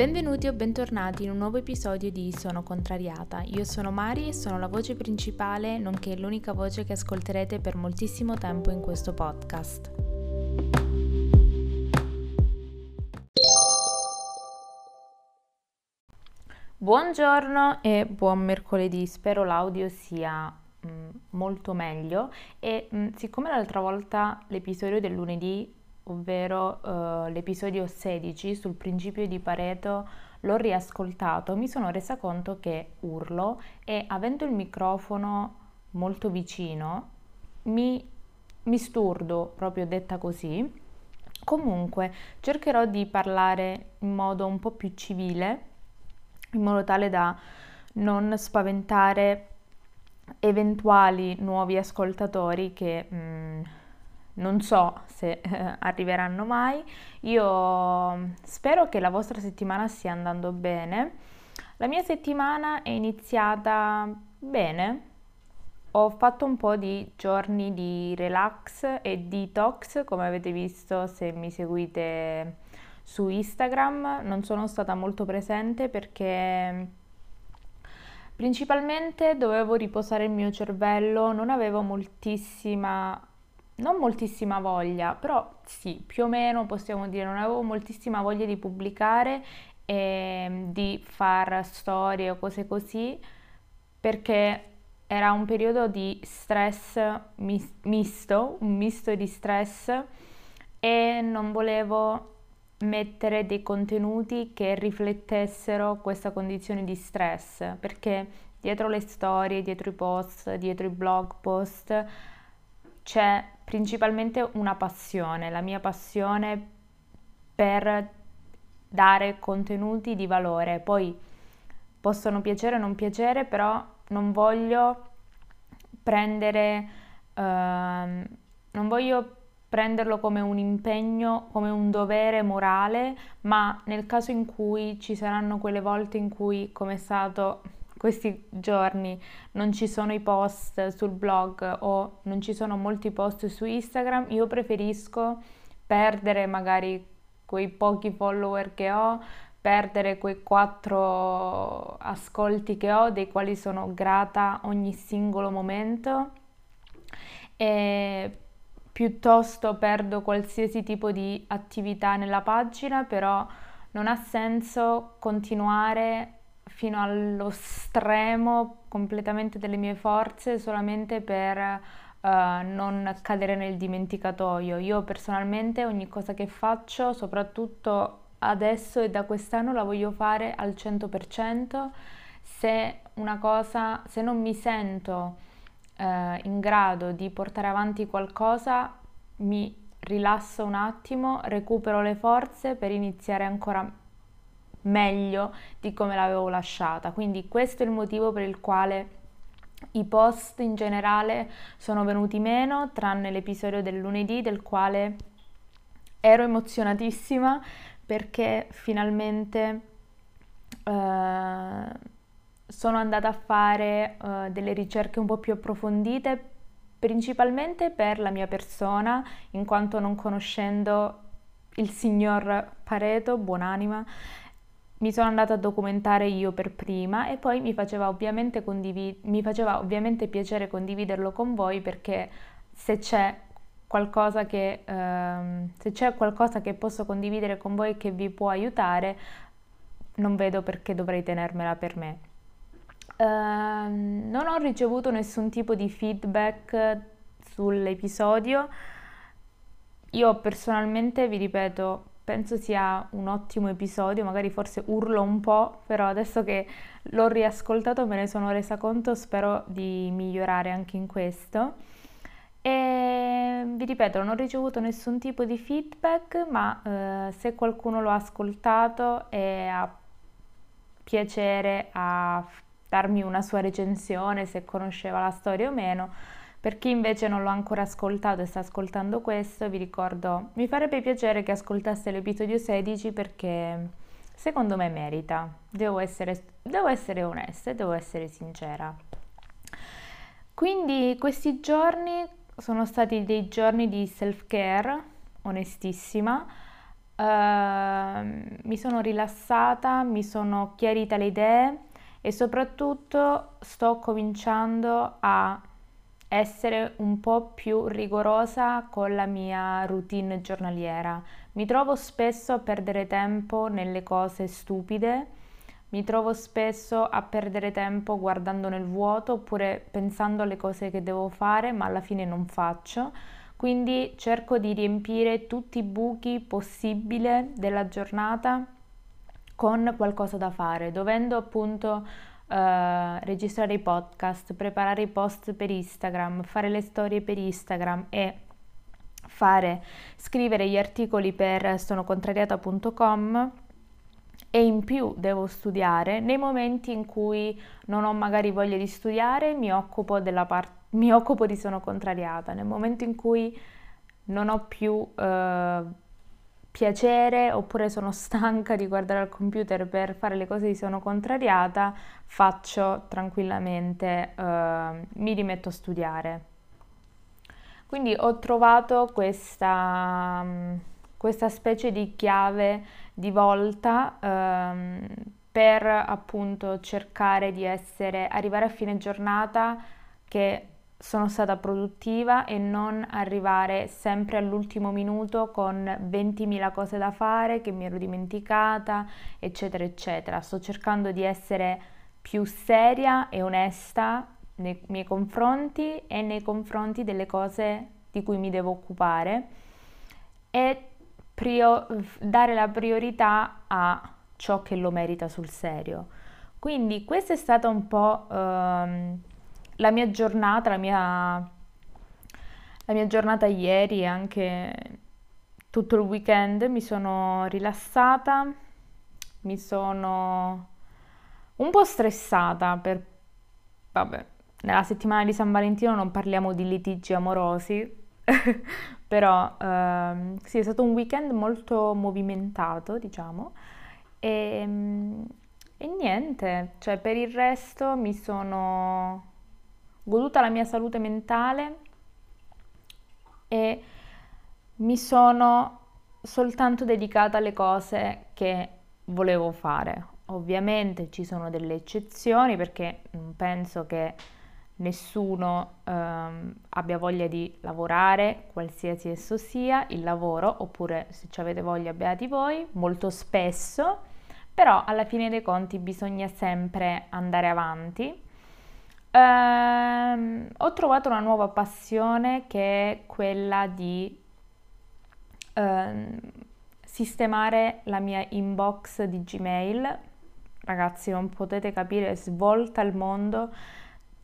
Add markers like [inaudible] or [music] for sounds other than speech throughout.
Benvenuti o bentornati in un nuovo episodio di Sono Contrariata. Io sono Mari e sono la voce principale, nonché l'unica voce che ascolterete per moltissimo tempo in questo podcast. Buongiorno e buon mercoledì, spero l'audio sia mm, molto meglio e mm, siccome l'altra volta l'episodio del lunedì ovvero uh, l'episodio 16 sul principio di Pareto, l'ho riascoltato, mi sono resa conto che urlo e avendo il microfono molto vicino mi, mi sturdo, proprio detta così. Comunque cercherò di parlare in modo un po' più civile, in modo tale da non spaventare eventuali nuovi ascoltatori che... Mm, non so se eh, arriveranno mai. Io spero che la vostra settimana stia andando bene. La mia settimana è iniziata bene. Ho fatto un po' di giorni di relax e detox, come avete visto se mi seguite su Instagram. Non sono stata molto presente perché principalmente dovevo riposare il mio cervello, non avevo moltissima non moltissima voglia, però sì, più o meno possiamo dire, non avevo moltissima voglia di pubblicare e di fare storie o cose così, perché era un periodo di stress misto, un misto di stress e non volevo mettere dei contenuti che riflettessero questa condizione di stress, perché dietro le storie, dietro i post, dietro i blog post c'è principalmente una passione, la mia passione per dare contenuti di valore. Poi possono piacere o non piacere, però non voglio prendere, uh, non voglio prenderlo come un impegno, come un dovere morale, ma nel caso in cui ci saranno quelle volte in cui, come è stato questi giorni non ci sono i post sul blog o non ci sono molti post su Instagram, io preferisco perdere magari quei pochi follower che ho, perdere quei quattro ascolti che ho, dei quali sono grata ogni singolo momento e piuttosto perdo qualsiasi tipo di attività nella pagina, però non ha senso continuare fino allo stremo completamente delle mie forze solamente per uh, non cadere nel dimenticatoio. Io personalmente ogni cosa che faccio, soprattutto adesso e da quest'anno, la voglio fare al 100%. Se una cosa, se non mi sento uh, in grado di portare avanti qualcosa, mi rilasso un attimo, recupero le forze per iniziare ancora meglio di come l'avevo lasciata. Quindi questo è il motivo per il quale i post in generale sono venuti meno, tranne l'episodio del lunedì del quale ero emozionatissima perché finalmente uh, sono andata a fare uh, delle ricerche un po' più approfondite, principalmente per la mia persona, in quanto non conoscendo il signor Pareto, buonanima, mi sono andata a documentare io per prima e poi mi faceva ovviamente, condivid- mi faceva ovviamente piacere condividerlo con voi perché se c'è qualcosa che, ehm, se c'è qualcosa che posso condividere con voi che vi può aiutare, non vedo perché dovrei tenermela per me. Uh, non ho ricevuto nessun tipo di feedback sull'episodio. Io personalmente, vi ripeto, penso sia un ottimo episodio, magari forse urlo un po', però adesso che l'ho riascoltato me ne sono resa conto, spero di migliorare anche in questo. E vi ripeto, non ho ricevuto nessun tipo di feedback, ma eh, se qualcuno lo ha ascoltato e ha piacere a darmi una sua recensione, se conosceva la storia o meno, per chi invece non l'ho ancora ascoltato e sta ascoltando questo, vi ricordo, mi farebbe piacere che ascoltaste l'episodio 16 perché secondo me merita. Devo essere, devo essere onesta e devo essere sincera. Quindi questi giorni sono stati dei giorni di self-care, onestissima. uh, mi sono rilassata, mi sono chiarita le idee e soprattutto sto cominciando a essere un po' più rigorosa con la mia routine giornaliera. Mi trovo spesso a perdere tempo nelle cose stupide, mi trovo spesso a perdere tempo guardando nel vuoto oppure pensando alle cose che devo fare ma alla fine non faccio. Quindi cerco di riempire tutti i buchi possibili della giornata con qualcosa da fare, dovendo appunto uh, registrare i podcast, preparare i post per Instagram, fare le storie per Instagram e fare, scrivere gli articoli per sonocontrariata.com e in più devo studiare, nei momenti in cui non ho magari voglia di studiare mi occupo, della par- mi occupo di sono contrariata, nel momento in cui non ho più uh, piacere oppure sono stanca di guardare al computer per fare le cose di sono contrariata, faccio tranquillamente, uh, mi rimetto a studiare. Quindi ho trovato questa, questa specie di chiave di volta um, per appunto cercare di essere, arrivare a fine giornata che sono stata produttiva e non arrivare sempre all'ultimo minuto con 20.000 cose da fare che mi ero dimenticata, eccetera, eccetera. Sto cercando di essere più seria e onesta nei miei confronti e nei confronti delle cose di cui mi devo occupare e prio- dare la priorità a ciò che lo merita sul serio. Quindi questa è stata un po' ehm, la mia giornata, la mia, la mia giornata ieri e anche tutto il weekend mi sono rilassata, mi sono un po' stressata per... Vabbè, nella settimana di San Valentino non parliamo di litigi amorosi, [laughs] però ehm, sì, è stato un weekend molto movimentato, diciamo, e, e niente, cioè per il resto mi sono goduta la mia salute mentale e mi sono soltanto dedicata alle cose che volevo fare. Ovviamente ci sono delle eccezioni perché penso che nessuno ehm, abbia voglia di lavorare, qualsiasi esso sia, il lavoro, oppure se ci avete voglia beati voi, molto spesso, però alla fine dei conti bisogna sempre andare avanti Ehm, ho trovato una nuova passione che è quella di ehm, sistemare la mia inbox di Gmail. Ragazzi, non potete capire, svolta il mondo,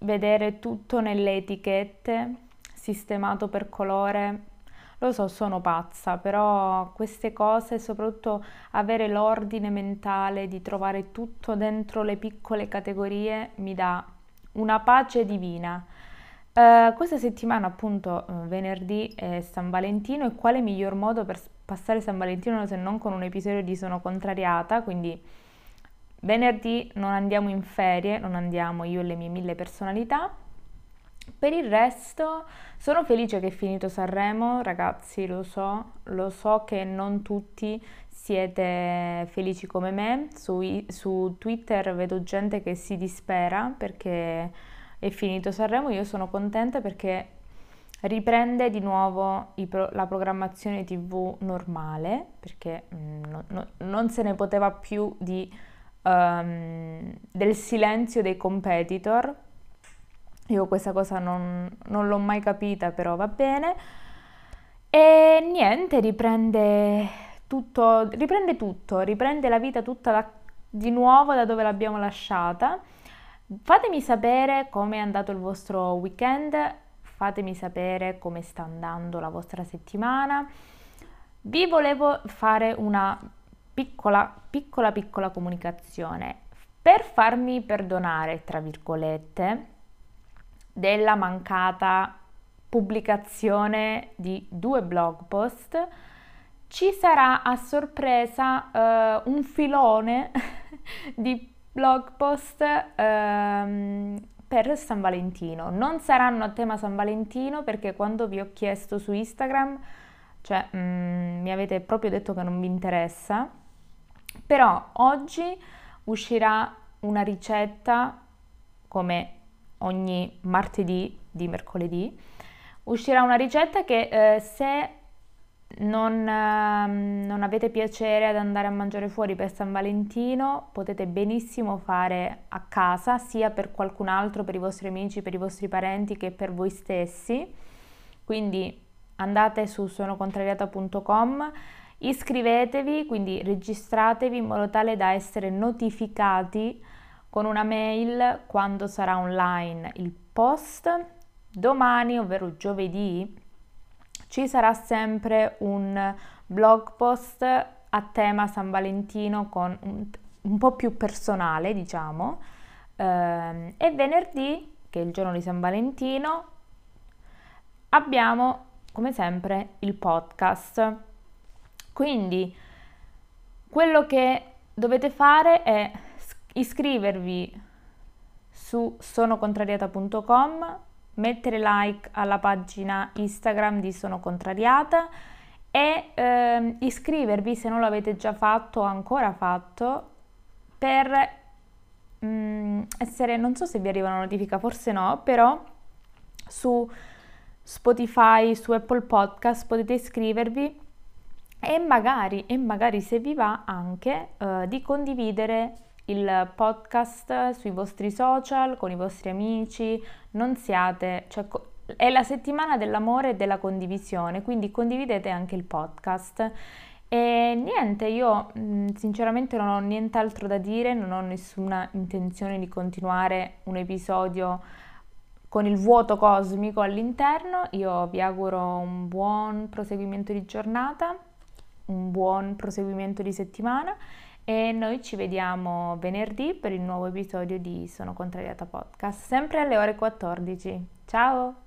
vedere tutto nelle etichette, sistemato per colore. Lo so, sono pazza, però queste cose, soprattutto avere l'ordine mentale di trovare tutto dentro le piccole categorie, mi dà una pace divina. Uh, questa settimana, appunto, uh, venerdì è San Valentino e quale miglior modo per passare San Valentino se non con un episodio di Sono contrariata? Quindi venerdì non andiamo in ferie, non andiamo io e le mie mille personalità. Per il resto sono felice che è finito Sanremo, ragazzi, lo so, lo so che non tutti siete felici come me. Su, su, Twitter vedo gente che si dispera perché è finito Sanremo. Io sono contenta perché riprende di nuovo pro- la programmazione TV normale perché mm, no, no, non se ne poteva più di, um, del silenzio dei competitor. Io questa cosa non, non l'ho mai capita, però va bene. E niente, riprende tutto, riprende tutto, riprende la vita tutta da, di nuovo da dove l'abbiamo lasciata. Fatemi sapere come è andato il vostro weekend, fatemi sapere come sta andando la vostra settimana. Vi volevo fare una piccola, piccola, piccola comunicazione per farmi perdonare, tra virgolette, della mancata pubblicazione di due blog post ci sarà a sorpresa uh, un filone [laughs] di blog post uh, per San Valentino. Non saranno a tema San Valentino perché quando vi ho chiesto su Instagram cioè mm, mi avete proprio detto che non vi interessa, però oggi uscirà una ricetta come ogni martedì di mercoledì, uscirà una ricetta che eh, se non, eh, non, avete piacere ad andare a mangiare fuori per San Valentino, potete benissimo fare a casa, sia per qualcun altro, per i vostri amici, per i vostri parenti, che per voi stessi. Quindi andate su sonocontrariata.com, iscrivetevi, quindi registratevi in modo tale da essere notificati con una mail quando sarà online il post. Domani, ovvero giovedì, ci sarà sempre un blog post a tema San Valentino con un, un po' più personale, diciamo. Eh, e venerdì, che è il giorno di San Valentino, abbiamo come sempre il podcast. Quindi quello che dovete fare è iscrivervi su sonocontrariata.com, mettere like alla pagina Instagram di Sono Contrariata e eh, iscrivervi se non l'avete già fatto o ancora fatto per mm, essere, non so se vi arriva una notifica, forse no, però su Spotify, su Apple Podcast potete iscrivervi e magari, e magari se vi va anche eh, di condividere il podcast sui vostri social, con i vostri amici, non siate, cioè, è la settimana dell'amore e della condivisione, quindi condividete anche il podcast. E niente, io mm, sinceramente non ho nient'altro da dire, non ho nessuna intenzione di continuare un episodio con il vuoto cosmico all'interno. Io vi auguro un buon proseguimento di giornata, un buon proseguimento di settimana e noi ci vediamo venerdì per il nuovo episodio di Sono Contrariata Podcast, sempre alle ore 14. Ciao!